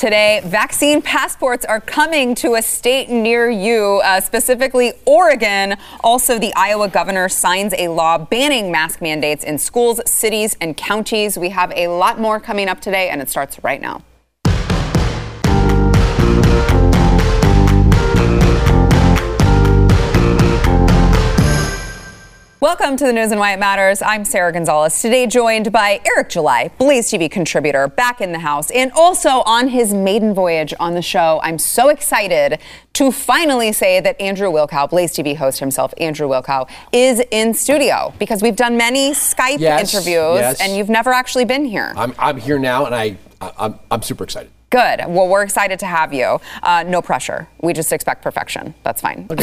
Today, vaccine passports are coming to a state near you, uh, specifically Oregon. Also, the Iowa governor signs a law banning mask mandates in schools, cities, and counties. We have a lot more coming up today, and it starts right now. Welcome to the news and why it matters. I'm Sarah Gonzalez. Today joined by Eric July, Blaze TV contributor, back in the house, and also on his maiden voyage on the show. I'm so excited to finally say that Andrew Wilkow, Blaze TV host himself, Andrew Wilkow, is in studio because we've done many Skype Yes, interviews yes. and you've never actually been here. I'm, I'm here now, and I, I'm, I'm super excited. Good. Well, we're excited to have you. Uh, no pressure. We just expect perfection. That's fine. All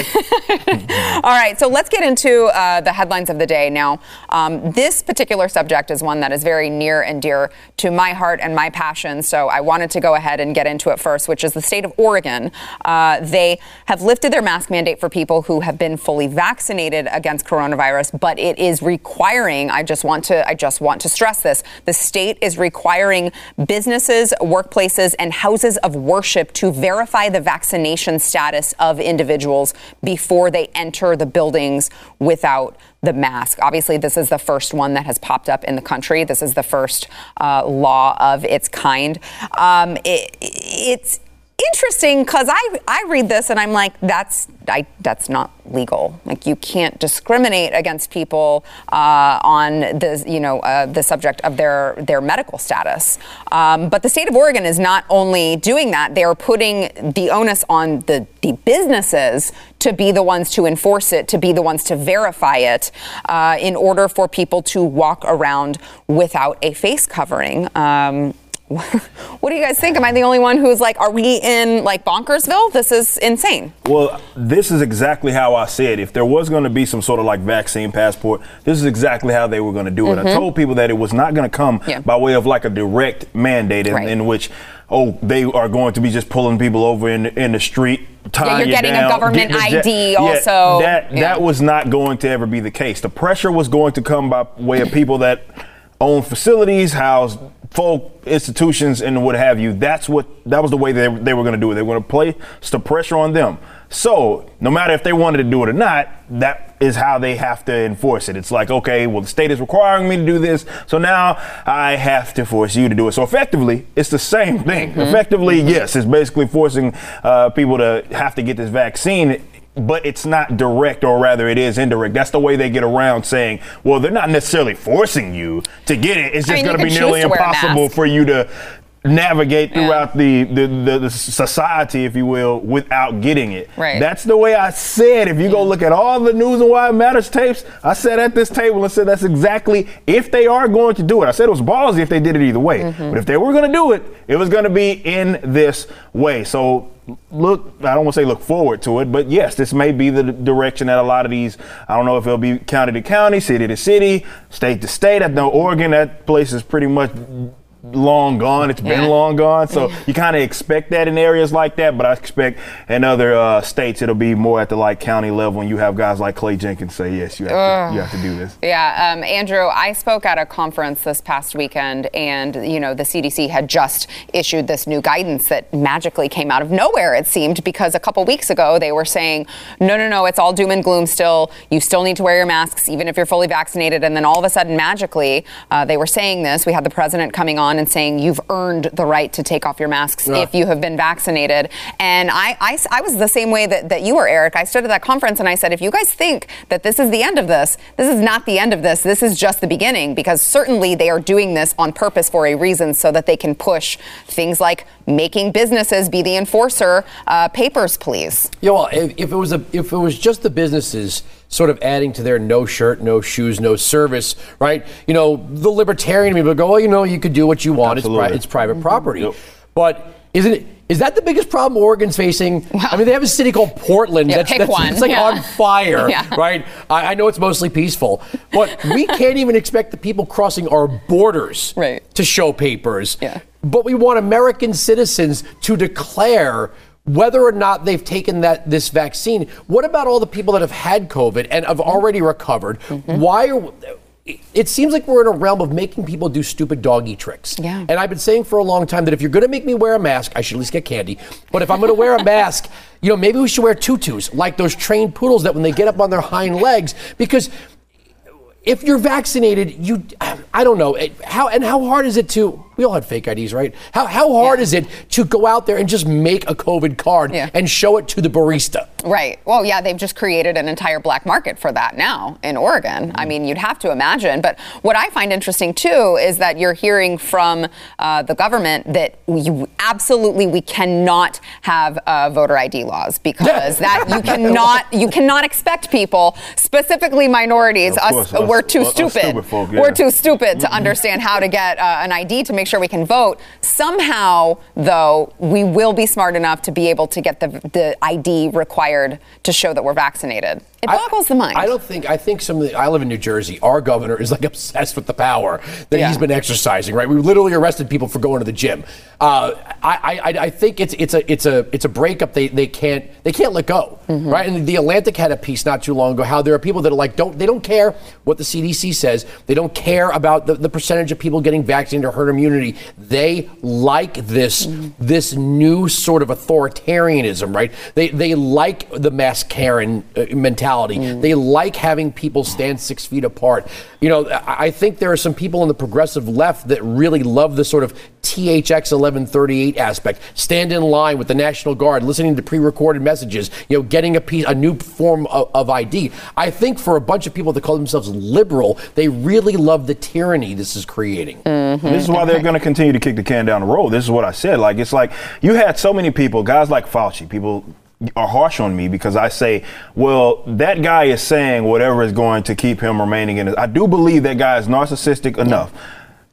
right. So let's get into uh, the headlines of the day. Now, um, this particular subject is one that is very near and dear to my heart and my passion. So I wanted to go ahead and get into it first, which is the state of Oregon. Uh, they have lifted their mask mandate for people who have been fully vaccinated against coronavirus, but it is requiring. I just want to. I just want to stress this. The state is requiring businesses, workplaces, and houses of worship to verify the vaccination status of individuals before they enter the buildings without the mask. Obviously, this is the first one that has popped up in the country. This is the first uh, law of its kind. Um, it, it's interesting because I, I read this and I'm like, that's I, that's not legal. Like you can't discriminate against people uh, on the you know uh, the subject of their their medical status. Um, but the state of Oregon is not only doing that; they are putting the onus on the the businesses to be the ones to enforce it, to be the ones to verify it, uh, in order for people to walk around without a face covering. Um, what do you guys think? Am I the only one who's like, are we in like Bonkersville? This is insane. Well, this is exactly how I said. If there was going to be some sort of like vaccine passport, this is exactly how they were going to do it. I told people that it was not going to come Mm-hmm. Yeah. by way of like a direct mandate in, Right. in which, oh, they are going to be just pulling people over in in the street. tying you're you getting a government the ID Yeah, also. That Yeah. that was not going to ever be the case. The pressure was going to come by way of people that own facilities, house folk institutions, and what have you. That's what that was the way they, they were going to do it. They were going to place the pressure on them. So no matter if they wanted to do it or not, that is how they have to enforce it. It's like, okay, well, the state is requiring me to do this, so now I have to force you to do it. So effectively, it's the same thing. Effectively, yes, it's basically forcing uh, people to have to get this vaccine but it's not direct, or rather, it is indirect. That's the way they get around saying, well, they're not necessarily forcing you to get it. It's I just mean, going to be nearly choose to wear a impossible for you to navigate Yeah. throughout the, the, the, the society, if you will, without getting it. Right. That's the way I said. If you go look at all the news and why it matters tapes, I sat at this table and said that's exactly if they are going to do it. I said it was ballsy if they did it either way. Mm-hmm. But if they were going to do it, it was going to be in this way. So look, I don't want to say look forward to it, but yes, this may be the direction that a lot of these, I don't know if it'll be county to county, city to city, state to state. I know Oregon, that place is pretty much long gone. It's been long gone. So you kind of expect that in areas like that, but I expect in other uh, states it'll be more at the like county level and you have guys like Clay Jenkins say, yes, you have, to, you have to do this. Yeah, um, Andrew, I spoke at a conference this past weekend, and you know the CDC had just issued this new guidance that magically came out of nowhere. It seemed because a couple weeks ago they were saying, no, no, no, it's all doom and gloom still. You still need to wear your masks even if you're fully vaccinated. And then all of a sudden, magically, uh, they were saying this. We had the president coming on and saying you've earned the right to take off your masks if you have been vaccinated. And I, I, I was the same way that, that you were, Eric. I stood at that conference and I said, if you guys think that this is the end of this, this is not the end of this. This is just the beginning because certainly they are doing this on purpose for a reason so that they can push things like making businesses be the enforcer. Uh, papers, please. Yeah, well, if, if it was a, if it was just the businesses sort of adding to their no shirt, no shoes, no service, right? You know, the libertarian people go, well, you know, you could do what you want. It's, pri- it's private mm-hmm. property. Yep. But isn't it? Is that the biggest problem Oregon's facing? I mean, they have a city called Portland Yeah, that's, pick that's one. it's like Yeah. on fire, Yeah. right? I, I know it's mostly peaceful, but we can't even expect the people crossing our borders Right. to show papers. Yeah. But we want American citizens to declare whether or not they've taken that this vaccine. What about all the people that have had COVID and have mm-hmm. already recovered? Mm-hmm. Why are it seems like we're in a realm of making people do stupid doggy tricks. Yeah. And I've been saying for a long time that if you're going to make me wear a mask, I should at least get candy. But if I'm going to wear a mask, you know, maybe we should wear tutus, like those trained poodles that when they get up on their hind legs, because if you're vaccinated, you, I don't know how and how hard is it to? We all had fake IDs, right? How how hard Yeah. is it to go out there and just make a COVID card Yeah. and show it to the barista? Right. Well, yeah, they've just created an entire black market for that now in Oregon. I mean, you'd have to imagine. But what I find interesting too is that you're hearing from uh, the government that we absolutely we cannot have uh, voter ID laws because that you cannot you cannot expect people, specifically minorities, Of us, course, us- we're too us stupid. stupid folk, We're too stupid to understand how to get uh, an ID to make sure we can vote. Somehow, though, we will be smart enough to be able to get the, the ID required to show that we're vaccinated. It boggles I, the mind. I don't think. I think some of the. I live in New Jersey. Our governor is like obsessed with the power that Yeah. he's been exercising. Right. We literally arrested people for going to the gym. Uh, I, I, I think it's it's a it's a it's a breakup. They they can't they can't let go. Mm-hmm. Right. And the Atlantic had a piece not too long ago how there are people that are like don't they don't care what the CDC says. They don't care about the, the percentage of people getting vaccinated or herd immunity. They like this Mm-hmm. this new sort of authoritarianism. Right. They they like the mass Karen uh, mentality. Mm. They like having people stand six feet apart. You know, I I think there are some people in the progressive left that really love the sort of THX 1138 aspect. Stand in line with the National Guard, listening to pre-recorded messages. You know, getting a piece, a new form of, of ID. I think for a bunch of people that call themselves liberal, they really love the tyranny this is creating. Mm-hmm. This is why they're going to continue to kick the can down the road. This is what I said. Like it's like you had so many people, guys like Fauci, people are harsh on me because I say, well, that guy is saying whatever is going to keep him remaining in it. I do believe that guy is narcissistic enough.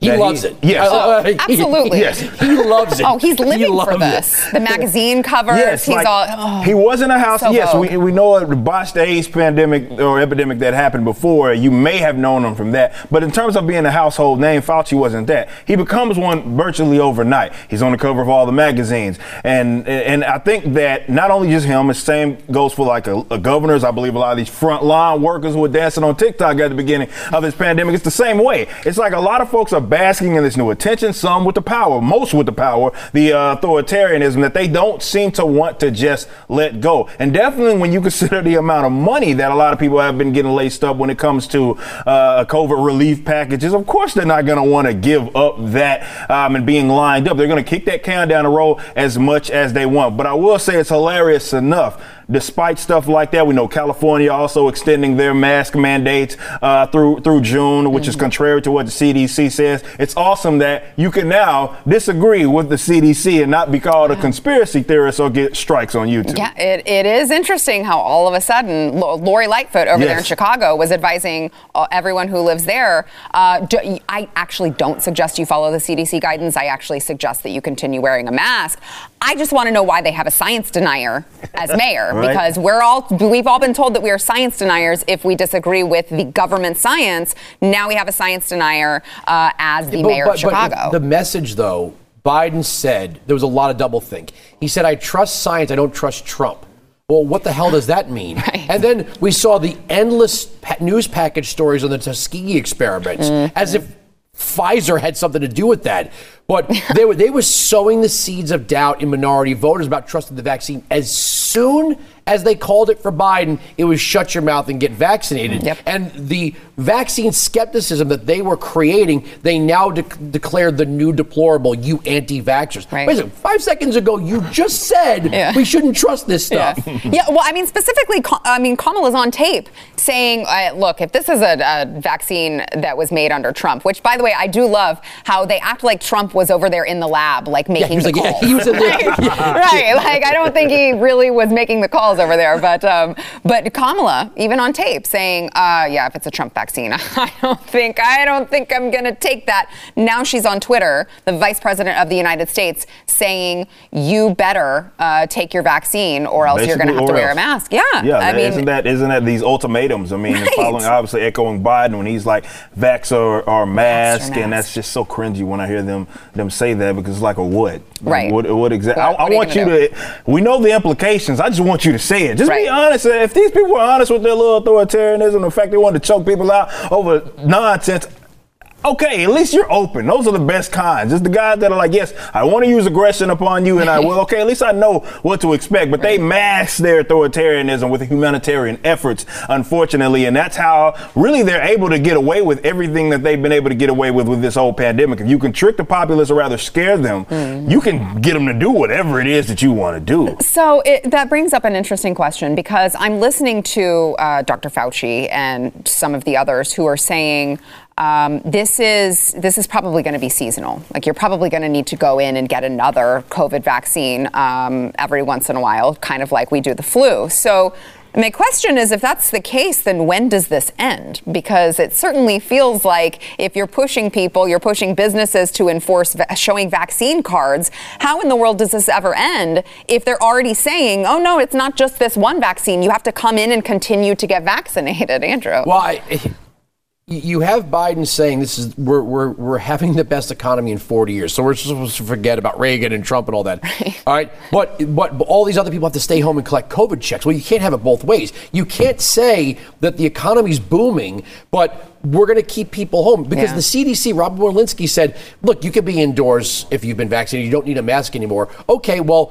He that loves it. Yes. Uh, he- Absolutely. Yes. He loves it. Oh, he's He living for this. it. The magazine covers. Yes, he's like, all. oh. he was in a house. so yes, vogue. we, we know the botched AIDS pandemic or epidemic that happened before. You may have known him from that, but in terms of being a household name, Fauci wasn't that. He becomes one virtually overnight. He's on the cover of all the magazines, and and I think that not only just him, the same goes for like a, a governors. I believe a lot of these frontline workers who were dancing on TikTok at the beginning of this pandemic. It's the same way. It's like a lot of folks are basking in this new attention. Some with the power, most with the power, the uh, authoritarianism that they don't seem to want to just let go. And definitely when you consider the amount of money that a lot of people have been getting laced up when it comes to uh, COVID relief packages, of course they're not going to want to give up that um, and being lined up. They're going to kick that can down the road as much as they want. But I will say it's hilarious enough. Despite stuff like that, we know California also extending their mask mandates uh, through through June, which is contrary to what the CDC says. It's awesome that you can now disagree with the CDC and not be called a conspiracy theorist or get strikes on YouTube. Yeah, it, it is interesting how all of a sudden Lo- Lori Lightfoot over there in Chicago was advising uh, everyone who lives there. Uh, do, I actually don't suggest you follow the CDC guidance. I actually suggest that you continue wearing a mask. I just want to know why they have a science denier as mayor Right. because we're all we've all been told that we are science deniers if we disagree with the government science. Now we have a science denier uh, as the But- mayor but- of but Chicago. the message, though, Biden said there was a lot of doublethink. He said, "I trust science. I don't trust Trump." Well, what the hell does that mean? Right. And then we saw the endless news package stories on the Tuskegee experiments, Mm-hmm. as if Pfizer had something to do with that. But they were they were sowing the seeds of doubt in minority voters about trusting the vaccine. As soon as they called it for Biden, it was shut your mouth and get vaccinated. Yep. And the vaccine skepticism that they were creating, they now de- declared the new deplorable, you anti vaxxers. Right. Wait a second, five seconds ago, you just said Yeah. we shouldn't trust this stuff. yeah, well, I mean, specifically, I mean, Kamala's on tape saying, uh, look, if this is a, a vaccine that was made under Trump, which, by the way, I do love how they act like Trump was over there in the lab, like making he was the like, yeah, calls. he was in right? Yeah. right. Like, I don't think he really was making the calls over there. But, um, but Kamala, even on tape, saying, uh, yeah, if it's a Trump vaccine, I don't think, I don't think I'm going to take that. Now she's on Twitter, the vice president of the United States, saying, you better uh, take your vaccine or else you're going to have to or wear a mask. Yeah. Yeah, I that- mean, isn't that isn't that these ultimatums? I mean, Right. following obviously echoing Biden when he's like vax or, or mask, or and that's just so cringy when I hear them them say that because it's like a what? Right. What, what exactly? I, I want you gonna. We know the implications. I just want you to say it. Just Right. be honest. If these people are honest with their little authoritarianism, the fact they want to choke people out over nonsense. Okay, at least you're open. Those are the best kinds. Just the guys that are like, yes, I want to use aggression upon you, and I will. Okay, at least I know what to expect. But they mask their authoritarianism with humanitarian efforts, unfortunately, and that's how really they're able to get away with everything that they've been able to get away with with this whole pandemic. If you can trick the populace or rather scare them, you can get them to do whatever it is that you want to do. So it, that brings up an interesting question because I'm listening to uh, Dr. Fauci and some of the others who are saying um, this is this is probably going to be seasonal. Like you're probably going to need to go in and get another COVID vaccine um, every once in a while, kind of like we do the flu. So. My question is if that's the case, then when does this end? Because it certainly feels like if you're pushing people, you're pushing businesses to enforce va- showing vaccine cards. How in the world does this ever end if they're already saying, oh no, it's not just this one vaccine. You have to come in and continue to get vaccinated, Andrew? Well, I, you have Biden saying this is we're, we're, we're having the best economy in 40 years. So we're supposed to forget about Reagan and Trump and all that. All right. But, but but all these other people have to stay home and collect COVID checks. Well, you can't have it both ways. You can't say that the economy's booming, but we're going to keep people home because Yeah. the CDC, Robert Walensky said, look, you can be indoors if you've been vaccinated. You don't need a mask anymore. Okay, well,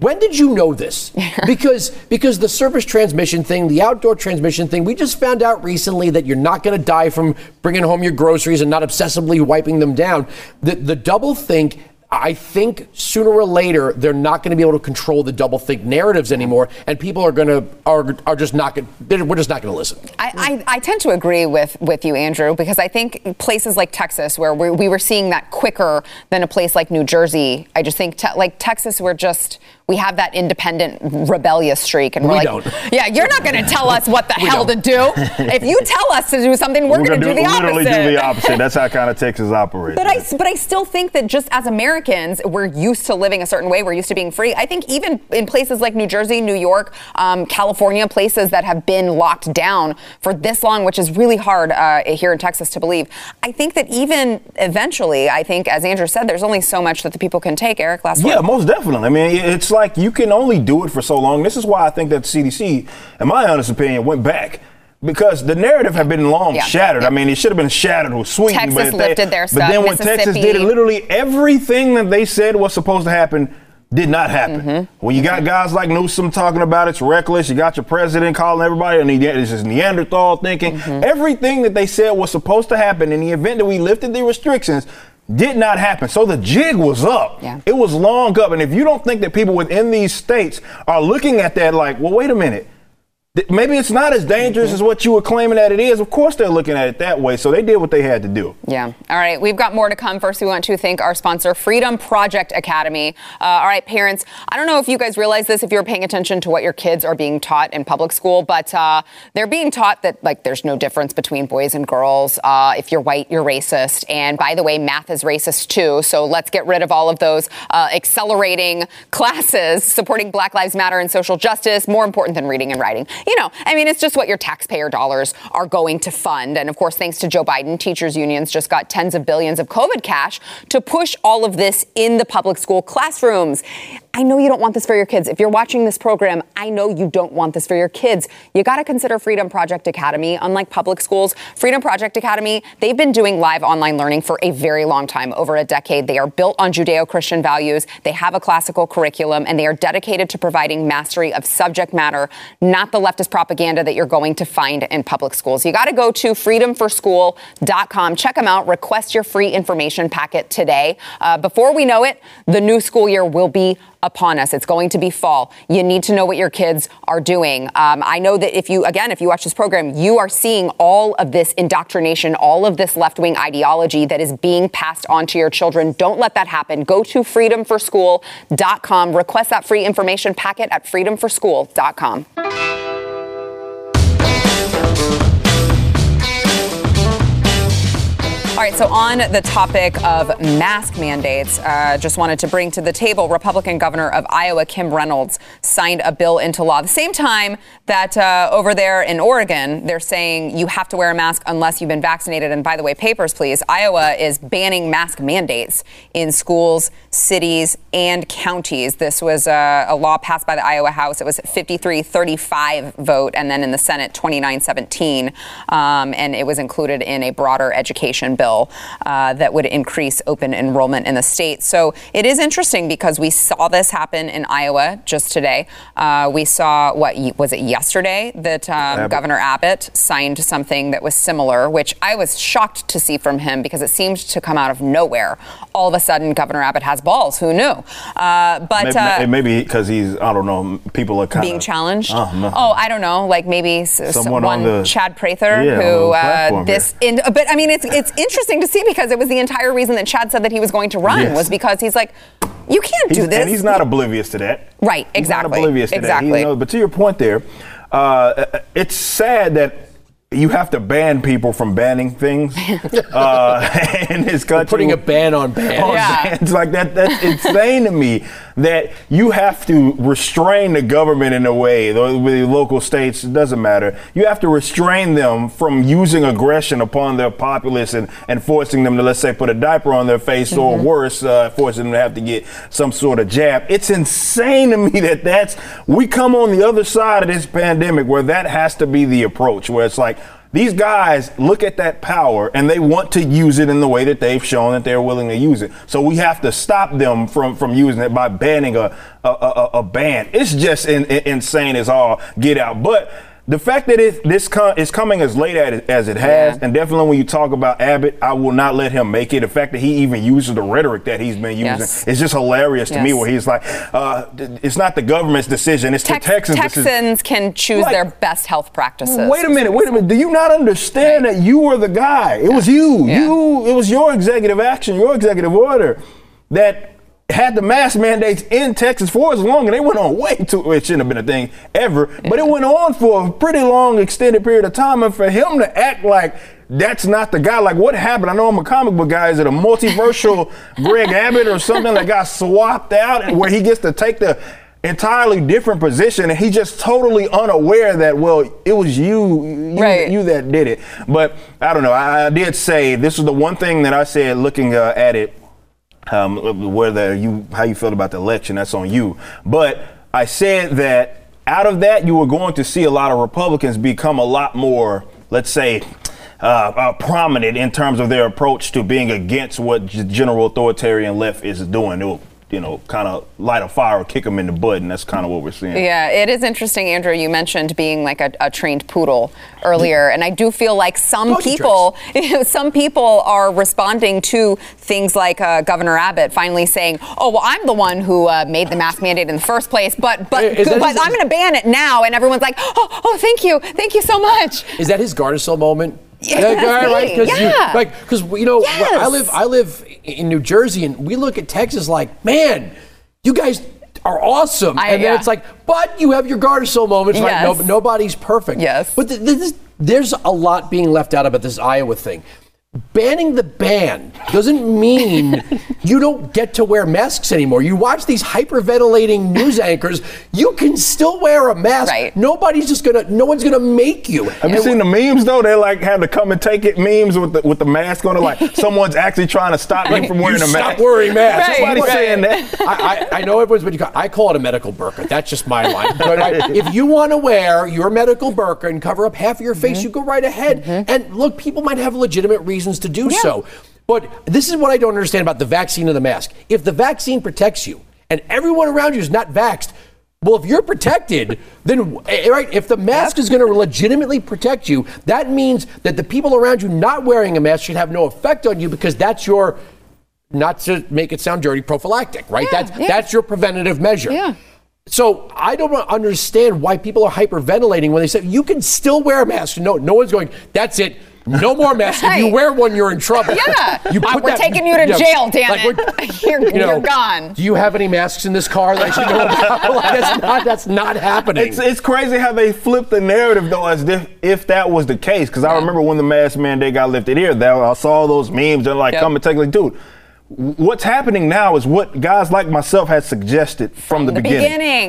when did you know this? because because the surface transmission thing, the outdoor transmission thing, we just found out recently that you're not going to die from bringing home your groceries and not obsessively wiping them down. The the double think. I think sooner or later they're not going to be able to control the double think narratives anymore, and people are going to are, are just not going. We're just not going to listen. I, I, I tend to agree with, with you, Andrew, because I think places like Texas, where we, we were seeing that quicker than a place like New Jersey, I just think te- like Texas, we're just we have that independent rebellious streak, and we're We like, don't. yeah, you're not going to tell us what the hell don't. to do. if you tell us to do something, we're, going to do, the literally opposite. do the opposite. That's how kind of Texas operates. But I, but I still think that just as Americans, we're used to living a certain way. We're used to being free. I think even in places like New Jersey, New York, um, California, places that have been locked down for this long, which is really hard uh, here in Texas to believe. I think that even eventually, I think, as Andrew said, there's only so much that the people can take. Eric, last Yeah, word. most definitely. I mean, it's like you can only do it for so long. This is why I think that CDC, in my honest opinion, went back. Because the narrative had been long Yeah, shattered. yeah. I mean, it should have been shattered with Sweden. Texas but if lifted their But then when Texas did it, literally everything that they said was supposed to happen did not happen. Mm-hmm. When you got guys like Newsom talking about it's reckless, you got your president calling everybody and it's just Neanderthal thinking. Mm-hmm. Everything that they said was supposed to happen in the event that we lifted the restrictions did not happen. So the jig was up. Yeah. It was long up. And if you don't think that people within these states are looking at that like, well, wait a minute. Maybe it's not as dangerous as what you were claiming that it is. Of course, they're looking at it that way. So they did what they had to do. Yeah. All right. We've got more to come. First, we want to thank our sponsor, Freedom Project Academy. Uh, all right, parents. I don't know if you guys realize this if you're paying attention to what your kids are being taught in public school, but uh, they're being taught that like there's no difference between boys and girls. Uh, if you're white, you're racist. And by the way, math is racist too. So let's get rid of all of those uh, accelerating classes supporting Black Lives Matter and social justice. More important than reading and writing. You know, I mean, it's just what your taxpayer dollars are going to fund. And of course, thanks to Joe Biden, teachers unions just got tens of billions of COVID cash to push all of this in the public school classrooms. I know you don't want this for your kids. If you're watching this program, I know you don't want this for your kids. You got to consider Freedom Project Academy. Unlike public schools, Freedom Project Academy, they've been doing live online learning for a very long time, over a decade. They are built on Judeo Christian values. They have a classical curriculum, and they are dedicated to providing mastery of subject matter, not the leftist propaganda that you're going to find in public schools. You got to go to freedomforschool.com. Check them out. Request your free information packet today. Uh, before we know it, the new school year will be upon us. It's going to be fall. You need to know what your kids are doing. Um, I know that if you, again, if you watch this program, you are seeing all of this indoctrination, all of this left wing ideology that is being passed on to your children. Don't let that happen. Go to freedomforschool.com. Request that free information packet at freedomforschool.com. All right, so on the topic of mask mandates, uh, just wanted to bring to the table Republican Governor of Iowa, Kim Reynolds, signed a bill into law. The same time that uh, over there in Oregon, they're saying you have to wear a mask unless you've been vaccinated. And by the way, papers, please. Iowa is banning mask mandates in schools, cities, and counties. This was uh, a law passed by the Iowa House. It was 53 35 vote, and then in the Senate, 29 17. Um, and it was included in a broader education bill bill uh, that would increase open enrollment in the state. So it is interesting because we saw this happen in Iowa just today. Uh, we saw what was it yesterday that um, Abbott. Governor Abbott signed something that was similar, which I was shocked to see from him because it seemed to come out of nowhere. All of a sudden, Governor Abbott has balls. Who knew? Uh, but maybe, maybe because he's I don't know. People are kind being challenged. Oh, no. oh, I don't know. Like maybe someone one the, Chad Prather yeah, who uh, this. In, but I mean, it's it's interesting to see because it was the entire reason that Chad said that he was going to run yes. was because he's like, you can't he's, do this. And he's not oblivious to that. Right, exactly. He's not oblivious to exactly. that. Knows, but to your point there, uh, it's sad that you have to ban people from banning things uh, in this country. Putting a ban on bans. On yeah. Bans like that. That's insane to me that you have to restrain the government in a way, the local states, it doesn't matter. You have to restrain them from using aggression upon their populace and, and forcing them to, let's say, put a diaper on their face mm-hmm. or worse, uh, forcing them to have to get some sort of jab. It's insane to me that that's, we come on the other side of this pandemic where that has to be the approach, where it's like, these guys look at that power and they want to use it in the way that they've shown that they're willing to use it. So we have to stop them from, from using it by banning a, a, a, a ban. It's just in, in, insane as all get out. But the fact that it, this com- is coming as late as it has, yeah. and definitely when you talk about Abbott, I will not let him make it. The fact that he even uses the rhetoric that he's been using yes. is just hilarious to yes. me. Where he's like, uh, "It's not the government's decision; it's Tex- the Texans." Texans decision. can choose like, their best health practices. Wait a minute, wait a minute. Do you not understand right. that you were the guy? It was you. Yeah. You. It was your executive action, your executive order that had the mask mandates in Texas for as long, and they went on way too. It shouldn't have been a thing ever, but it went on for a pretty long, extended period of time. And for him to act like that's not the guy, like what happened? I know I'm a comic book guy. Is it a multiversal Greg Abbott or something that got swapped out, and where he gets to take the entirely different position and he's just totally unaware that well it was you you, right. you that did it but i don't know I, I, did say this is the one thing that i said looking uh, at it um, whether you how you felt about the election, that's on you. But I said that out of that, you were going to see a lot of Republicans become a lot more, let's say, uh, uh, prominent in terms of their approach to being against what general authoritarian left is doing. It will you know, kind of light a fire or kick them in the butt, and that's kind of what we're seeing. Yeah, it is interesting, Andrew. You mentioned being like a, a trained poodle earlier, and I do feel like some people, some people are responding to things like uh, Governor Abbott finally saying, "Oh, well, I'm the one who uh, made the mask mandate in the first place, but but but I'm going to ban it now," and everyone's like, "Oh, oh, thank you, thank you so much." Is that his Gardasil moment? Yeah, yeah, right, Cause yeah. You, like because you know yes. I live I live in New Jersey and we look at Texas like man you guys are awesome. I, and then yeah. it's like but you have your Gardasil moments yes. right? No, nobody's perfect. Yes. But th- this, there's a lot being left out about this Iowa thing banning the ban doesn't mean you don't get to wear masks anymore. You watch these hyperventilating news anchors, you can still wear a mask. Right. Nobody's just gonna no one's gonna make you. Have you seen the memes though? They like have to come and take it memes with the with the mask on it, like someone's actually trying to stop me from wearing you a mask. Stop wearing masks. Right, Somebody's right. saying that. I, I, I, know everyone's but I call it a medical burqa. That's just my line. But I, if you want to wear your medical burqa and cover up half of your face, mm-hmm. you go right ahead. Mm-hmm. And look, people might have legitimate reasons to do yeah. so. But this is what I don't understand about the vaccine and the mask. If the vaccine protects you and everyone around you is not vaxxed, well, if you're protected, then eh, right, if the mask is going to legitimately protect you, that means that the people around you not wearing a mask should have no effect on you because that's your not to make it sound dirty prophylactic, right? Yeah, that's yeah. that's your preventative measure. Yeah. So I don't understand why people are hyperventilating when they say you can still wear a mask. No, no one's going. That's it No more masks. If you wear one, you're in trouble. Yeah. You Uh, put we're taking you to jail, damn like it. we're- You're- you know, you're gone. Do you have any masks in this car that I should know about? Like, that's not. That's not happening. It's, it's crazy how they flip the narrative though, as if, if that was the case. Because I remember when the mask mandate got lifted here, that I saw those memes and like Yep. come and take like, dude. What's happening now is what guys like myself had suggested from, the, the beginning.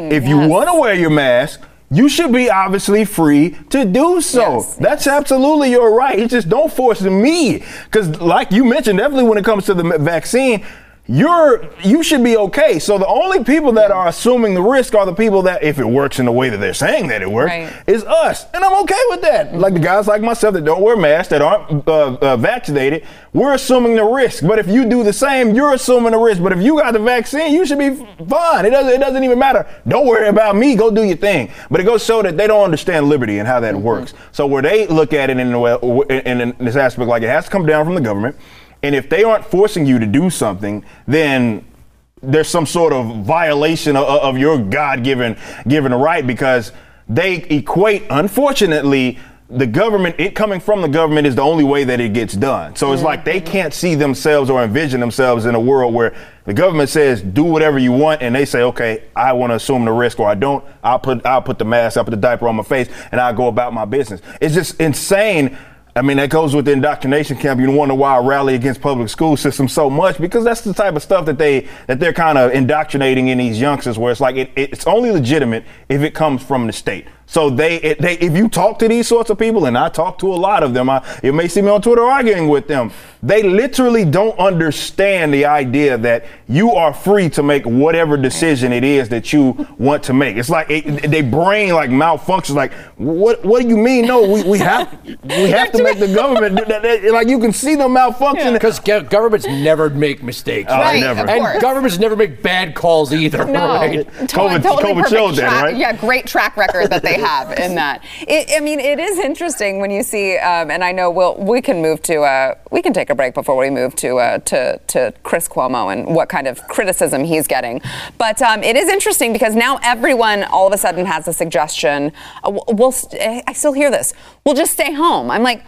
beginning, If you want to wear your mask, you should be obviously free to do so. Yes, That's absolutely your right. It's just don't force me. Because, like you mentioned, definitely when it comes to the vaccine, you're you should be okay. So the only people that are assuming the risk are the people that, if it works in the way that they're saying that it works, Right. is us, and I'm okay with that. Like the guys like myself that don't wear masks, that aren't uh, uh, vaccinated, we're assuming the risk. But if you do the same, you're assuming the risk. But if you got the vaccine, you should be fine. It doesn't. It doesn't even matter. Don't worry about me. Go do your thing. But it goes show that they don't understand liberty and how that works. So where they look at it in, the way, in, in this aspect, like it has to come down from the government. And if they aren't forcing you to do something, then there's some sort of violation of, of your God-given given right because they equate, unfortunately, the government, it coming from the government is the only way that it gets done. So it's like they can't see themselves or envision themselves in a world where the government says do whatever you want, and they say, okay, I want to assume the risk, or I don't. I'll put I'll put the mask, I'll put the diaper on my face, and I'll go about my business. It's just insane. I mean, that goes with the indoctrination camp. You wonder why I rally against public school system so much because that's the type of stuff that they that they're kind of indoctrinating in these youngsters, where it's like it, it's only legitimate if it comes from the state. So they, it, they, if you talk to these sorts of people, and I talk to a lot of them, I, you may see me on Twitter arguing with them. They literally don't understand the idea that you are free to make whatever decision it is that you want to make. It's like it, they brain like malfunctions. Like what? What do you mean? No, we, we have we have to make the government do that. that- Like you can see them malfunctioning Because governments never make mistakes. Oh, Right, never. And course. governments never make bad calls either. No, Right? to- COVID- totally COVID perfect showed that, right? Yeah, great track record that they have in that. It, I mean, it is interesting when you see, um, and I know we'll we can move to uh, we can take a break before we move to uh, to to Chris Cuomo and what kind of criticism he's getting. But um, it is interesting because now everyone all of a sudden has a suggestion. Uh, we'll, we'll st- I still hear this. We'll just stay home. I'm like.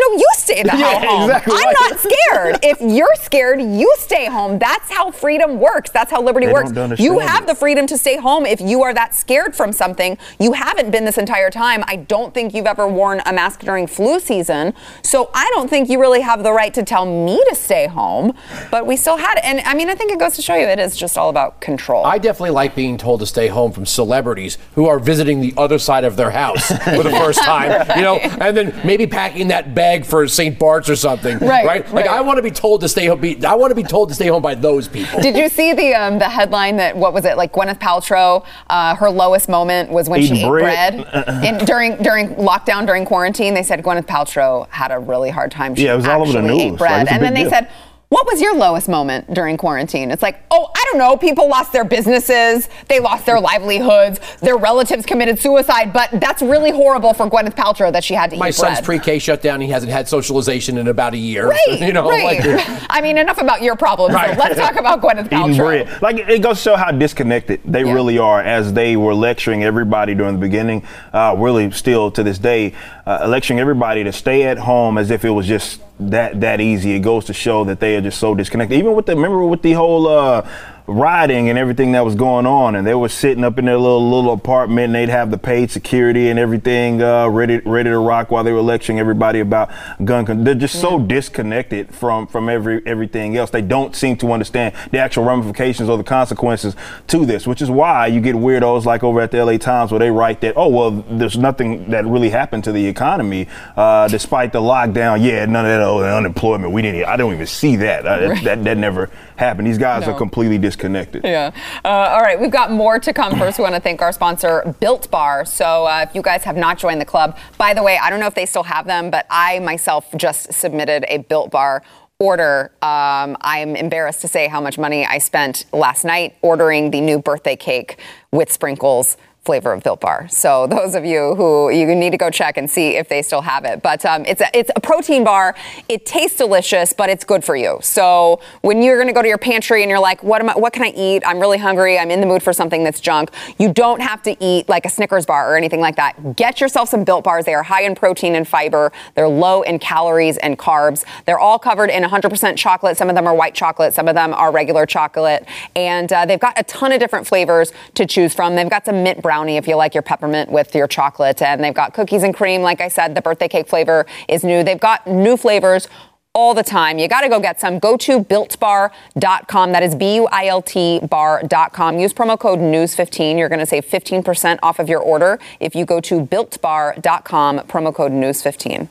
No, you stay the hell Yeah, home. exactly I'm right. not scared. if you're scared, you stay home. That's how freedom works. That's how liberty They works. You have it. the freedom to stay home if you are that scared from something. You haven't been this entire time. I don't think you've ever worn a mask during flu season. So I don't think you really have the right to tell me to stay home. But we still had it. And I mean, I think it goes to show you it is just all about control. I definitely like being told to stay home from celebrities who are visiting the other side of their house for the first time, you know, and then maybe packing that bag for St. Bart's or something, Right, right? Like right. I want to be told to stay home. Be, I want to be told to stay home by those people. Did you see the um, the headline that what was it like Gwyneth Paltrow? Uh, her lowest moment was when she Eating ate bread. bread In, during during lockdown during quarantine. They said Gwyneth Paltrow had a really hard time. She Yeah, it was all over the actually news. ate Like, bread, and then big they said. What was your lowest moment during quarantine? It's like, oh, I don't know. People lost their businesses, they lost their livelihoods, their relatives committed suicide. But that's really horrible for Gwyneth Paltrow that she had to eat. My eat son's bread. pre-K shut down. He hasn't had socialization in about a year. Right, you know, right. like- I mean, enough about your problems. Right. Let's talk about Gwyneth Paltrow. eating bread. Like it goes to show how disconnected they Yeah. really are as they were lecturing everybody during the beginning. Uh, really, still to this day, uh, lecturing everybody to stay at home as if it was just that that easy. It goes to show that they are just so disconnected. Even with the remember with the whole. Uh, rioting and everything that was going on and they were sitting up in their little little apartment and they'd have the paid security and everything uh, ready ready to rock while they were lecturing everybody about gun con- they're just so disconnected from from every everything else. They don't seem to understand the actual ramifications or the consequences to this which is why you get weirdos like over at the LA Times where they write that oh well there's nothing that really happened to the economy uh, despite the lockdown. Yeah none of that oh, unemployment we didn't I don't even see that. Uh, that, that that never happened. These guys No. are completely disconnected Yeah. Uh, all right, we've got more to come. First, we want to thank our sponsor, Built Bar. So, uh, if you guys have not joined the club, by the way, I don't know if they still have them, but I myself just submitted a Built Bar order. Um, I'm embarrassed to say how much money I spent last night ordering the new birthday cake with sprinkles flavor of Built Bar. So those of you who you need to go check and see if they still have it. But um, it's a it's a protein bar. It tastes delicious, but it's good for you. So when you're going to go to your pantry and you're like, what am I? What can I eat? I'm really hungry. I'm in the mood for something that's junk. You don't have to eat like a Snickers bar or anything like that. Get yourself some Built Bars. They are high in protein and fiber. They're low in calories and carbs. They're all covered in 100% chocolate. Some of them are white chocolate. Some of them are regular chocolate. And uh, they've got a ton of different flavors to choose from. They've got some mint brownie if you like your peppermint with your chocolate. And they've got cookies and cream. Like I said, the birthday cake flavor is new. They've got new flavors all the time. You got to go get some. Go to builtbar.com. That is B U I L T bar.com. Use promo code NEWS15. You're going to save 15% off of your order if you go to builtbar.com, promo code NEWS15.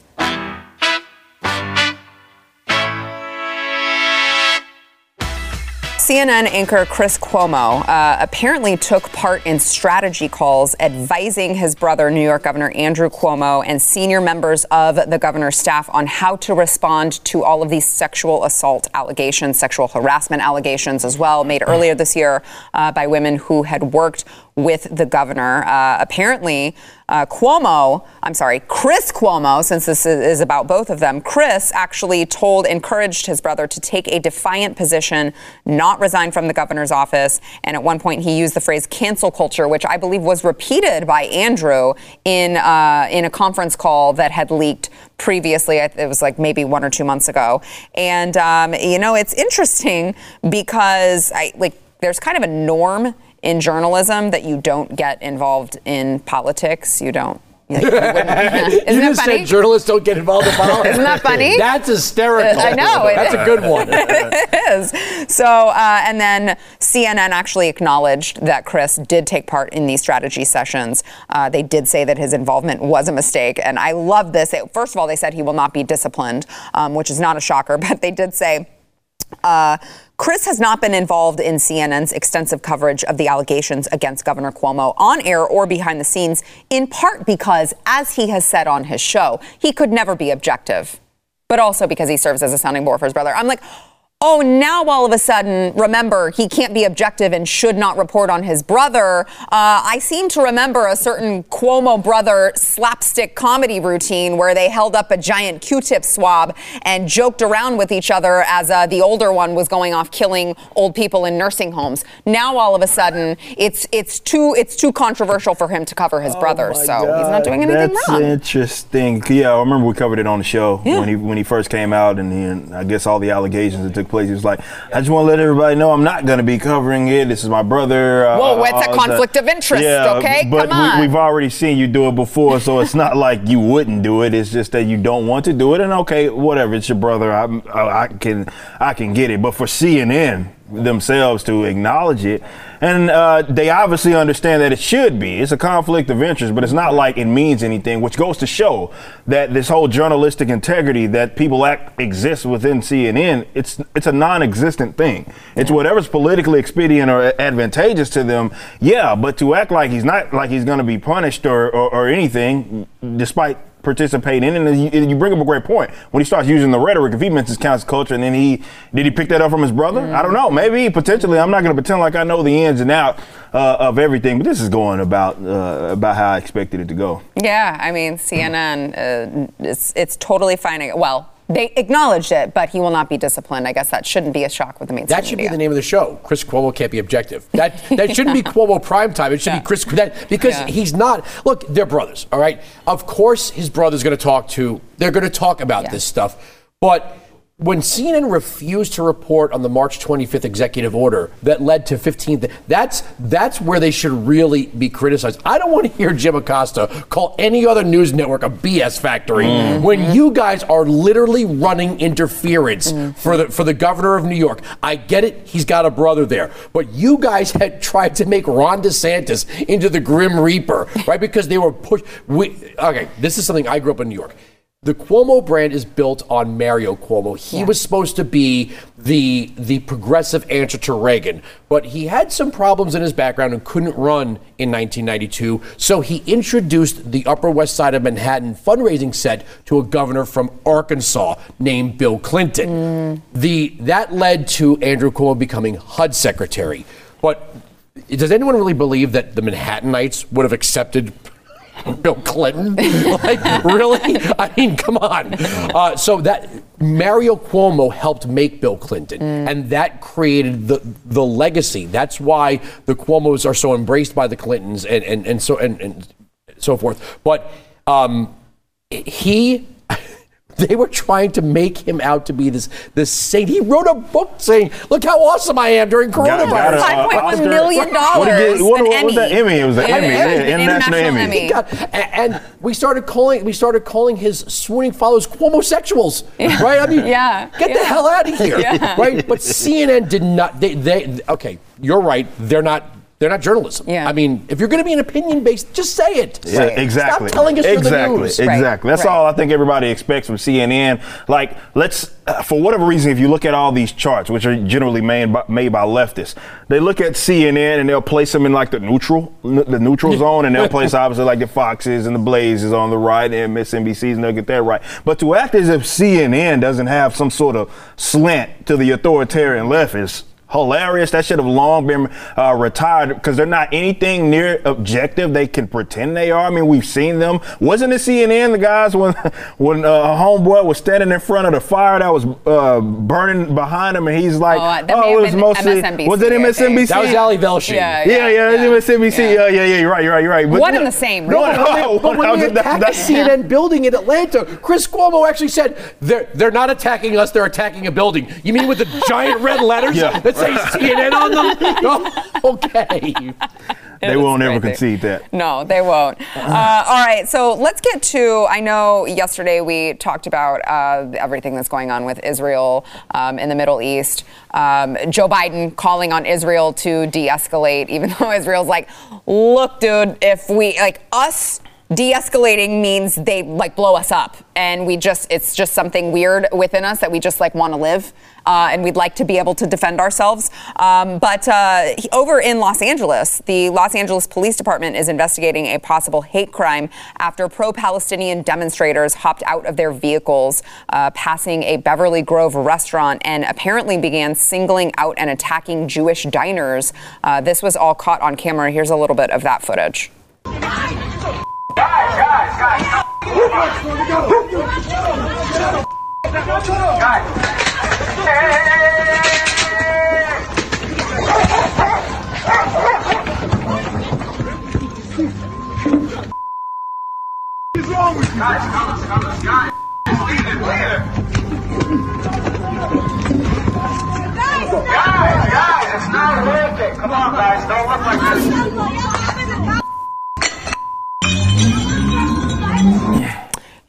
CNN anchor Chris Cuomo uh, apparently took part in strategy calls advising his brother, New York Governor Andrew Cuomo, and senior members of the governor's staff on how to respond to all of these sexual assault allegations, sexual harassment allegations as well, made earlier this year uh, by women who had worked with the governor. Uh, apparently, uh, Cuomo, I'm sorry, Chris Cuomo, since this is about both of them, Chris actually told, encouraged his brother to take a defiant position, not resign from the governor's office. And at one point, he used the phrase cancel culture, which I believe was repeated by Andrew in, uh, in a conference call that had leaked previously. It was like maybe one or two months ago. And, um, you know, it's interesting because I like, there's kind of a norm in journalism that you don't get involved in politics. You don't. Like, you you just said journalists don't get involved in politics. Isn't that funny? That's hysterical. I know. That's a good one. it is. So, uh, and then CNN actually acknowledged that Chris did take part in these strategy sessions. Uh, they did say that his involvement was a mistake. And I love this. First of all, they said he will not be disciplined, um, which is not a shocker, but they did say, uh, Chris has not been involved in CNN's extensive coverage of the allegations against Governor Cuomo on air or behind the scenes, in part because, as he has said on his show, he could never be objective, but also because he serves as a sounding board for his brother. I'm like, oh, now all of a sudden, remember, he can't be objective and should not report on his brother. Uh, I seem to remember a certain Cuomo brother slapstick comedy routine where they held up a giant Q tip swab and joked around with each other as uh, the older one was going off killing old people in nursing homes. Now all of a sudden, it's, it's, too, it's too controversial for him to cover his Oh brother, so God. he's not doing anything That's wrong. interesting. Yeah, I remember we covered it on the show Yeah. when he when he first came out, and, he, and I guess all the allegations that took place. He was like, "I just want to let everybody know I'm not going to be covering it. This is my brother." Uh, Whoa, it's a all that." conflict of interest, Yeah, okay? But Come on. We, we've already seen you do it before, so it's not like you wouldn't do it. It's just that you don't want to do it. And okay, whatever. It's your brother. I, I, I can I can get it. But for CNN themselves to acknowledge it. And uh, they obviously understand that it should be. It's a conflict of interest, but it's not like it means anything, which goes to show that this whole journalistic integrity that people act exists within CNN, it's it's a non-existent thing. It's whatever's politically expedient or advantageous to them, yeah, but to act like he's not like he's going to be punished or, or, or anything, despite participate in. And you, you bring up a great point when he starts using the rhetoric. If he mentions cancel culture, and then he did he pick that up from his brother? I don't know. Maybe potentially. I'm not going to pretend like I know the ins and out uh, of everything, but this is going about uh, about how I expected it to go. Yeah, I mean, CNN, uh, it's, it's totally fine. Well, they acknowledged it, but he will not be disciplined. I guess that shouldn't be a shock with the mainstream That should be the name of the show. Chris Cuomo can't be objective. That that shouldn't be Cuomo prime time. It should Yeah. be Chris that because Yeah. he's not. Look, they're brothers. All right. Of course, his brother's going to talk to. They're going to talk about this stuff, but. When CNN refused to report on the March 25th executive order that led to 15th, that's that's where they should really be criticized. I don't want to hear Jim Acosta call any other news network a BS factory mm-hmm. when you guys are literally running interference mm-hmm. for the for the governor of New York. I get it; he's got a brother there, but you guys had tried to make Ron DeSantis into the Grim Reaper, right? Because they were pushed. We, okay, this is something I grew up in New York. The Cuomo brand is built on Mario Cuomo. He was supposed to be the the progressive answer to Reagan, but he had some problems in his background and couldn't run in 1992. So he introduced the Upper West Side of Manhattan fundraising set to a governor from Arkansas named Bill Clinton. Mm. The that led to Andrew Cuomo becoming HUD secretary. But does anyone really believe that the Manhattanites would have accepted Bill Clinton? like, really? I mean, come on. Uh, so that Mario Cuomo helped make Bill Clinton, and that created the the legacy. That's why the Cuomos are so embraced by the Clintons, and and, and so and, and so forth. But um, he they were trying to make him out to be this this saint. He wrote a book saying, "Look how awesome I am during Got- got coronavirus." a- Five point one Oscar. million What did dollars. what- what was that? Emmy. It was an Yeah, Emmy, an yeah, Emmy, international Emmy. He got- a- and we started calling we started calling his swooning followers homosexuals, right? I mean, Yeah, get the hell out of here, Yeah. right? But CNN did not. They, they okay. You're right. They're not. They're not journalism. Yeah. I mean, if you're going to be an opinion based, just say it. Yeah, exactly. Stop telling us you're the exactly. news. Right, Exactly. That's right. all I think everybody expects from CNN. Like, let's, uh, for whatever reason, if you look at all these charts, which are generally made by, made by leftists, they look at CNN and they'll place them in like the neutral, n- the neutral zone, and they'll place obviously like the Foxes and the Blazes on the right and MSNBCs, and they'll get that right. But to act as if CNN doesn't have some sort of slant to the authoritarian left is hilarious. That should have long been uh, retired because they're not anything near objective. They can pretend they are. I mean, we've seen them. Wasn't it CNN the guys when when uh, homeboy was standing in front of the fire that was uh, burning behind him, and he's like, Oh, that may it was mostly MSNBC, was it I. MSNBC? That was Ali Velshi. Yeah, Yeah, yeah, yeah. it's MSNBC. Yeah. Yeah, yeah, yeah. You're right. You're right. You're right. But One in the same, No, really. no, But when, but when I they that- attacked that- the CNN building in Atlanta, Chris Cuomo actually said they're they're not attacking us; they're attacking a building. You mean with the giant red letters Yeah. that say CNN on them? Oh, okay. They won't is ever concede that. No, they won't. Uh, all right, so let's get to. I know yesterday we talked about uh, everything that's going on with Israel um, in the Middle East. Um, Joe Biden calling on Israel to de escalate, even though Israel's like, look, dude, if we, like, us de-escalating means they like blow us up. And we just it's just something weird within us that we just like want to live uh, and we'd like to be able to defend ourselves. Um, but uh, over in los angeles the los angeles police department is investigating a possible hate crime after pro-palestinian demonstrators hopped out of their vehicles uh, passing a beverly grove restaurant and apparently began singling out and attacking jewish diners. Uh, this was all caught on camera. Here's a little bit of that footage Guys, guys, guys. Guys. Guys, come on, come on, guys. Leave it, leave it. Guys, guys, guys, it's not working. Come on, guys, don't look like this.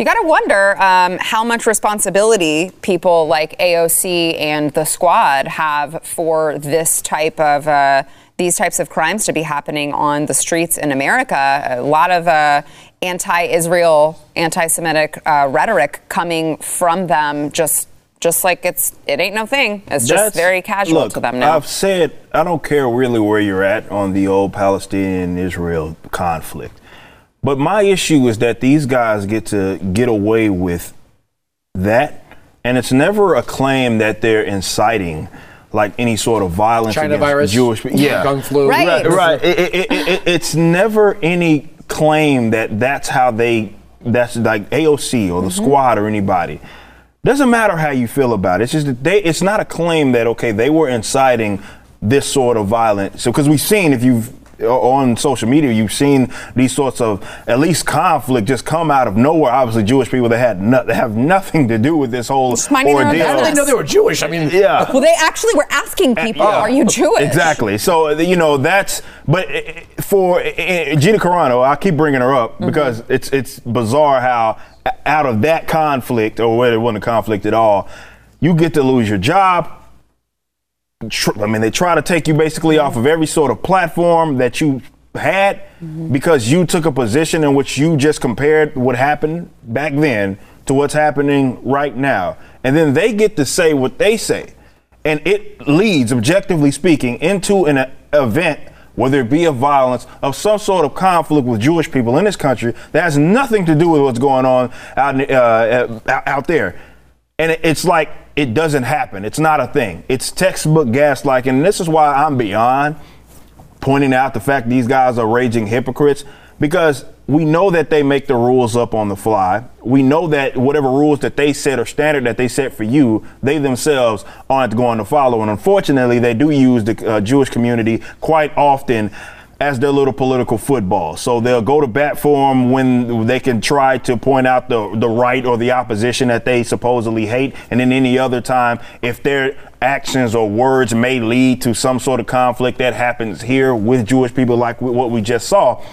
You got to wonder um, how much responsibility people like AOC and the squad have for this type of uh, these types of crimes to be happening on the streets in America. A lot of uh, anti-Israel, anti-Semitic uh, rhetoric coming from them, just just like it's it ain't no thing. It's just very casual look, to them now. I've said I don't care really where you're at on the old Palestinian Israel conflict. But my issue is that these guys get to get away with that and it's never a claim that they're inciting like any sort of violence China against virus, Jewish people. Yeah. gun flu. Right. Right, right. It, it, it, it, it's never any claim that that's how they, that's like AOC or the mm-hmm. squad or anybody. Doesn't matter how you feel about it. It's just that they, it's not a claim that, okay, they were inciting this sort of violence. So, because we've seen, if you've, on social media, you've seen these sorts of at least conflict just come out of nowhere. Obviously, Jewish people that had no, that have nothing to do with this whole Just minding their ordeal. How did they know they were Jewish? I mean, Yeah. well, they actually were asking people, Yeah. "Are you Jewish?" Exactly. So uh, you know that's. But uh, uh, for uh, uh, Gina Carano, I keep bringing her up because it's it's bizarre how uh, out of that conflict, or whether it wasn't a conflict at all, you get to lose your job. I mean, they try to take you basically off of every sort of platform that you had because you took a position in which you just compared what happened back then to what's happening right now. And then they get to say what they say. And it leads, objectively speaking, into an event, whether it be of violence, of some sort of conflict with Jewish people in this country that has nothing to do with what's going on out, uh, out there. And it's like it doesn't happen. It's not a thing. It's textbook gaslighting. And this is why I'm beyond pointing out the fact these guys are raging hypocrites because we know that they make the rules up on the fly. We know that whatever rules that they set or standard that they set for you, they themselves aren't going to follow. And unfortunately, they do use the uh, Jewish community quite often as their little political football. So they'll go to bat for them when they can try to point out the, the right or the opposition that they supposedly hate. And then any other time, if their actions or words may lead to some sort of conflict that happens here with Jewish people, like what we just saw,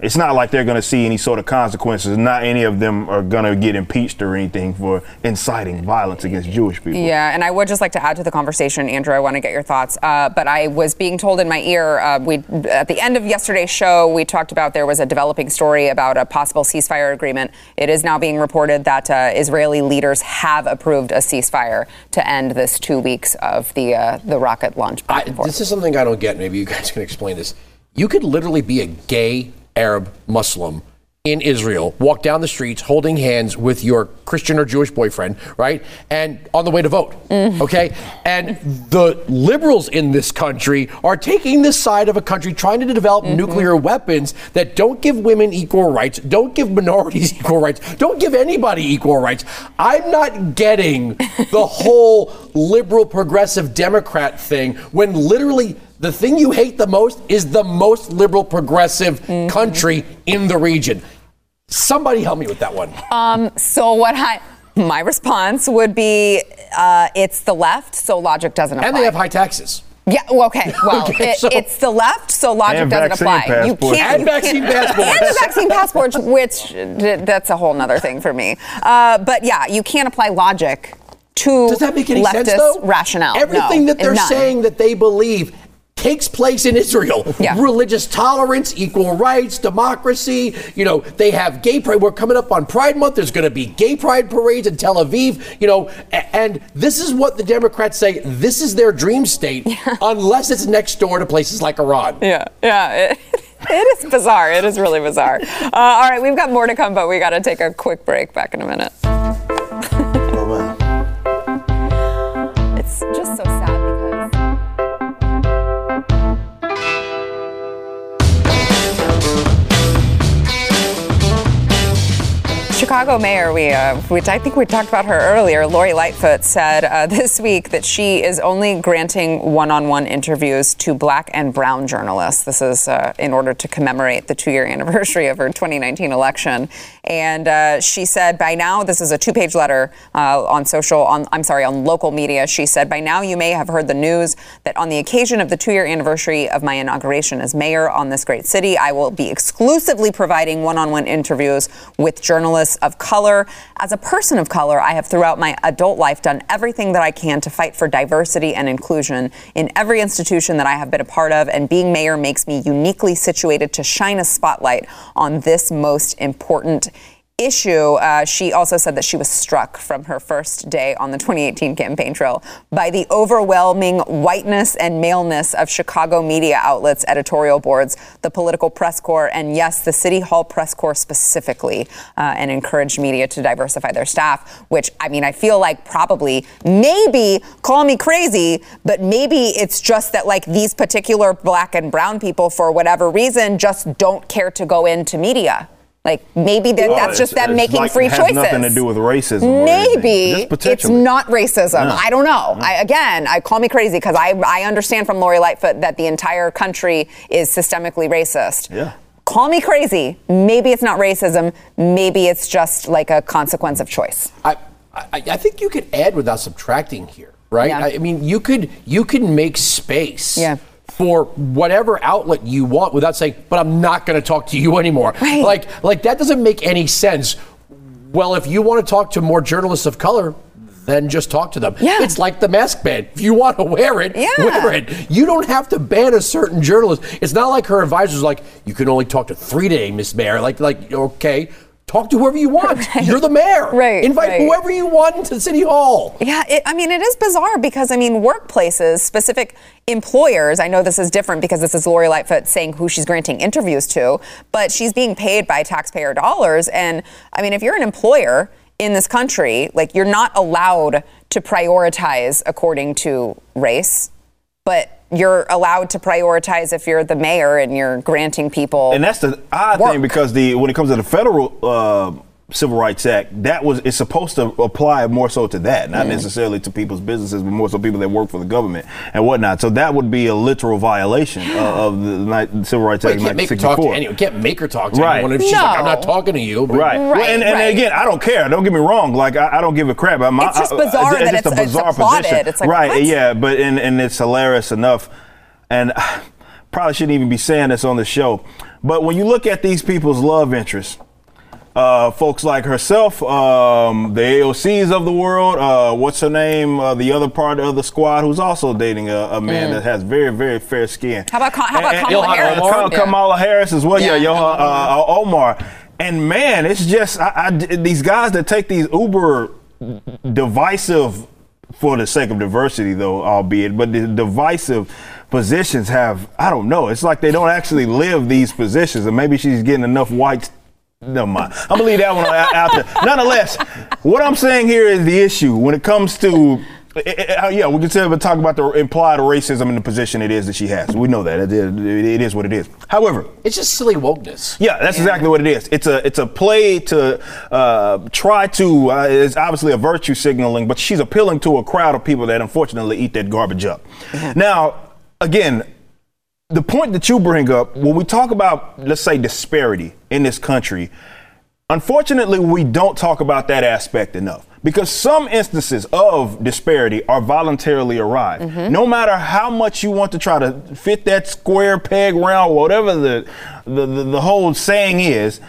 it's not like they're going to see any sort of consequences. Not any of them are going to get impeached or anything for inciting violence against Jewish people. Yeah, and I would just like to add to the conversation, Andrew. I want to get your thoughts. Uh, but I was being told in my ear, uh, we at the end of yesterday's show, we talked about there was a developing story about a possible ceasefire agreement. It is now being reported that uh, Israeli leaders have approved a ceasefire to end this two weeks of the uh, the rocket launch. I, this is something I don't get. Maybe you guys can explain this. You could literally be a gay Arab Muslim in Israel, walk down the streets holding hands with your Christian or Jewish boyfriend, right? And on the way to vote, mm. okay? And the liberals in this country are taking this side of a country trying to develop mm-hmm. nuclear weapons that don't give women equal rights, don't give minorities equal rights, don't give anybody equal rights. I'm not getting the whole liberal progressive Democrat thing when literally the thing you hate the most is the most liberal progressive mm-hmm. country in the region. Somebody help me with that one. Um, so what I my response would be uh, it's the left, so logic doesn't apply. And they have high taxes. Yeah. Well, okay. Well, okay, it, so it's the left, so logic doesn't apply. You can't. And you vaccine passports. And the vaccine passports, which that's a whole other thing for me. Uh, but yeah, you can't apply logic to Does that make any leftist sense, though? rationale. Everything no, that they're saying that they believe takes place in Israel. Yeah. Religious tolerance, equal rights, democracy. You know, they have gay pride. We're coming up on Pride Month. There's going to be gay pride parades in Tel Aviv. You know, and this is what the Democrats say. This is their dream state, yeah. unless it's next door to places like Iran. Yeah, yeah. It, it is bizarre. It is really bizarre. Uh, all right, we've got more to come, but we got to take a quick break. Back in a minute. Chicago mayor, we, uh, which I think we talked about her earlier, Lori Lightfoot, said uh, this week that she is only granting one on one interviews to black and brown journalists. This is uh, in order to commemorate the two year anniversary of her 2019 election. And uh, she said, by now, this is a two page letter uh, on social, on, I'm sorry, on local media. She said, by now you may have heard the news that on the occasion of the two year anniversary of my inauguration as mayor on this great city, I will be exclusively providing one on one interviews with journalists of color. As a person of color, I have throughout my adult life done everything that I can to fight for diversity and inclusion in every institution that I have been a part of, and being mayor makes me uniquely situated to shine a spotlight on this most important issue, uh, she also said that she was struck from her first day on the 2018 campaign trail by the overwhelming whiteness and maleness of Chicago media outlets' editorial boards, the political press corps, and yes, the City Hall press corps specifically, uh, and encouraged media to diversify their staff, which I mean, I feel like probably, maybe, call me crazy, but maybe it's just that like these particular black and brown people, for whatever reason, just don't care to go into media. Like maybe that, well, that's just them making like, free it has choices. Nothing to do with racism. Maybe it's not racism. Yeah. I don't know. Yeah. I, again, I call me crazy because I I understand from Lori Lightfoot that the entire country is systemically racist. Yeah. Call me crazy. Maybe it's not racism. Maybe it's just like a consequence of choice. I I, I think you could add without subtracting here, right? Yeah. I, I mean, you could you could make space. Yeah for whatever outlet you want without saying, but I'm not going to talk to you anymore. Right. Like, like that doesn't make any sense. Well, if you want to talk to more journalists of color, then just talk to them. Yeah. It's like the mask ban. If you want to wear it, yeah. wear it. You don't have to ban a certain journalist. It's not like her advisor's like, you can only talk to three day, Miss Mayor. Like, like, okay, talk to whoever you want. Right. You're the mayor. Right. Invite right. whoever you want into City Hall. Yeah, it, I mean, it is bizarre because, I mean, workplaces, specific employers, I know this is different because this is Lori Lightfoot saying who she's granting interviews to, but she's being paid by taxpayer dollars. And, I mean, if you're an employer in this country, like, you're not allowed to prioritize according to race, but you're allowed to prioritize if you're the mayor and you're granting people. And that's the odd work. thing because the when it comes to the federal uh, Civil Rights Act, that was it's supposed to apply more so to that, not necessarily to people's businesses, but more so people that work for the government and whatnot. So that would be a literal violation of the, ni- Civil Rights Wait, Act. you can't make her talk to anyone. Can't make her talk to Right. anyone if she's like, I'm not talking to you. But Right. Well, Right, and, and right. again, I don't care. Don't get me wrong. Like I, I don't give a crap. I'm, It's just I- bizarre it's, that just it's- a bizarre applauded. position. It's like, right. what? Yeah. But and, and it's hilarious enough, and probably shouldn't even be saying this on the show. But when you look at these people's love interests. Uh, folks like herself, um, the AOCs of the world. Uh, what's her name? Uh, the other part of the squad who's also dating a, a man that has very, very fair skin. Mm. How about how about And- and- Kamala Harris? Ka- Yeah. Kamala Harris as well. Yeah, Yeah. Johan, uh, uh, Omar. And man, it's just I, I- these guys that take these uber divisive, for the sake of diversity, though, albeit, but the divisive positions have I don't know. It's like they don't actually live these positions, and maybe she's getting enough whites. Never mind. I'm gonna leave that one out there. Nonetheless, what I'm saying here is the issue when it comes to. eh, eh, eh, yeah, we can but talk about the implied racism in the position it is that she has. We know that it is, it is what it is. However, it's just silly wokeness. yeah, that's exactly what it is. It's a it's a play to uh, try to. Uh, it's obviously a virtue signaling, but she's appealing to a crowd of people that unfortunately eat that garbage up. Now, again, the point that you bring up when we talk about let's say disparity in this country, unfortunately, we don't talk about that aspect enough. Because some instances of disparity are voluntarily arrived. Mm-hmm. No matter how much you want to try to fit that square peg round, whatever the, the, the, the whole saying is,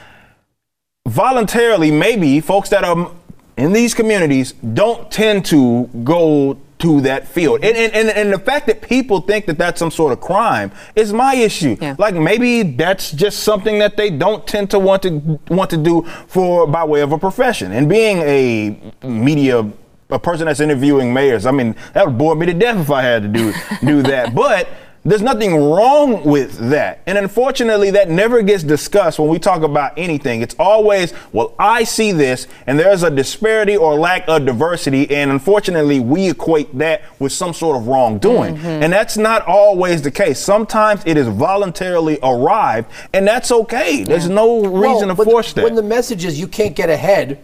voluntarily, maybe folks that are in these communities don't tend to go to that field. And, and, and, and the fact that people think that that's some sort of crime is my issue. Yeah. Like maybe that's just something that they don't tend to want to want to do for by way of a profession. And being a media a person that's interviewing mayors, I mean, that would bore me to death if I had to do do that. But there's nothing wrong with that. And unfortunately, that never gets discussed when we talk about anything. It's always, well, I see this, and there's a disparity or lack of diversity. And unfortunately, we equate that with some sort of wrongdoing. Mm-hmm. And that's not always the case. Sometimes it is voluntarily arrived, and that's okay. There's no reason Well, to force that. When the message is you can't get ahead,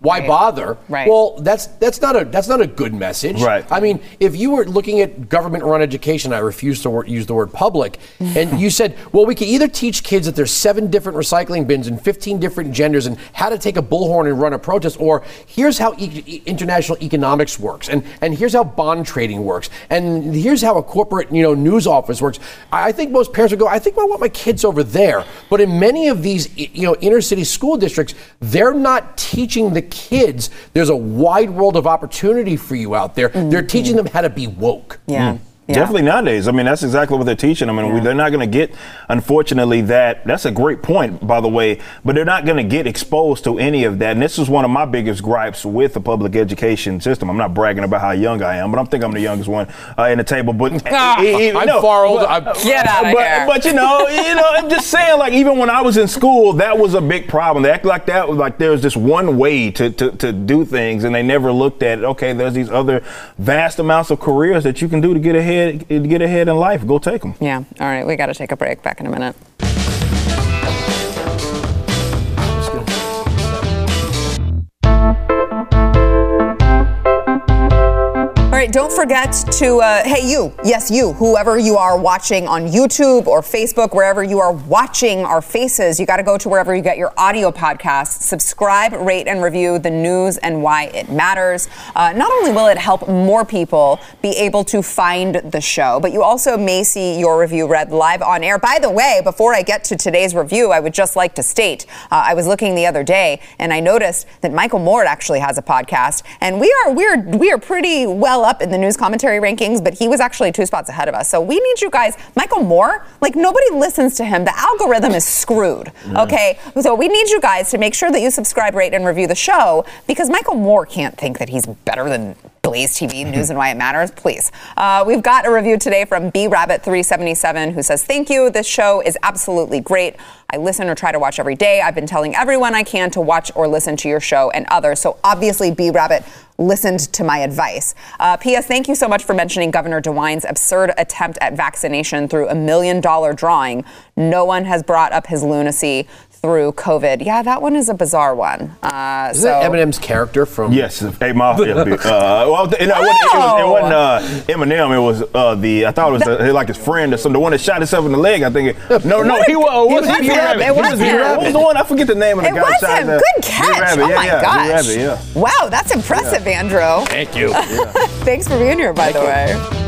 why Right. bother? Right. Well, that's that's not a that's not a good message. Right. I mean, if you were looking at government-run education, I refuse to wor- use the word public, and you said, well, we can either teach kids that there's seven different recycling bins and 15 different genders and how to take a bullhorn and run a protest, or here's how e- e- international economics works, and and here's how bond trading works, and here's how a corporate you know news office works. I I think most parents would go, I think I want my kids over there. But in many of these you know inner city school districts, they're not teaching the kids there's a wide world of opportunity for you out there. Mm-hmm. They're teaching them how to be woke. Yeah. Mm. Yeah. Definitely nowadays. I mean, that's exactly what they're teaching them. and we, they're not going to get, unfortunately, that. That's a great point, by the way, but they're not going to get exposed to any of that. And this is one of my biggest gripes with the public education system. I'm not bragging about how young I am, but I'm think I'm the youngest one uh, in the table. But Ah, I'm no, far older. but- I'm- Get outta but, here. But you know, you know, I'm just saying. Like even when I was in school, that was a big problem. They act like that was like there's just one way to, to to do things, and they never looked at it. okay. There's these other vast amounts of careers that you can do to get ahead, to get ahead in life. Go take them. Yeah. All right. We got to take a break. Back in a minute. Don't forget to, uh, hey, you, yes, you, whoever you are watching on YouTube or Facebook, wherever you are watching our faces, you got to go to wherever you get your audio podcasts, subscribe, rate, and review the news and why it matters. Uh, not only will it help more people be able to find the show, but you also may see your review read live on air. By the way, before I get to today's review, I would just like to state uh, I was looking the other day and I noticed that Michael Moore actually has a podcast, and we are we're we are pretty well up in the news commentary rankings, but he was actually two spots ahead of us. So we need you guys, Michael Moore, like nobody listens to him. The algorithm is screwed. Okay, so we need you guys to make sure that you subscribe, rate, and review the show because Michael Moore can't think that he's better than Blaze TV, News and Why It Matters, please. Uh, we've got a review today from B Rabbit 377 who says, Thank you. This show is absolutely great. I listen or try to watch every day. I've been telling everyone I can to watch or listen to your show and others. So obviously, B Rabbit listened to my advice. Uh, P.S. Thank you so much for mentioning Governor DeWine's absurd attempt at vaccination through a million dollar drawing. No one has brought up his lunacy through COVID. Yeah, that one is a bizarre one. Uh, Is so that Eminem's character from? Yes, Eight Mile. Yeah, big. uh, well, it, it, wasn't- it, was, it wasn't uh, Eminem. It was uh, the. I thought it was the, like his friend or something. The one that shot himself in the leg. I think. It, no, no, he was. It was was he him. It was him. What was the one? I forget the name of the it guy. was shot him. the- Good catch. B-Rabbit, Oh yeah, my yeah, gosh. B-Rabbit, yeah. Wow, that's impressive, Andrew. Thank you. Thanks for being here, by the way.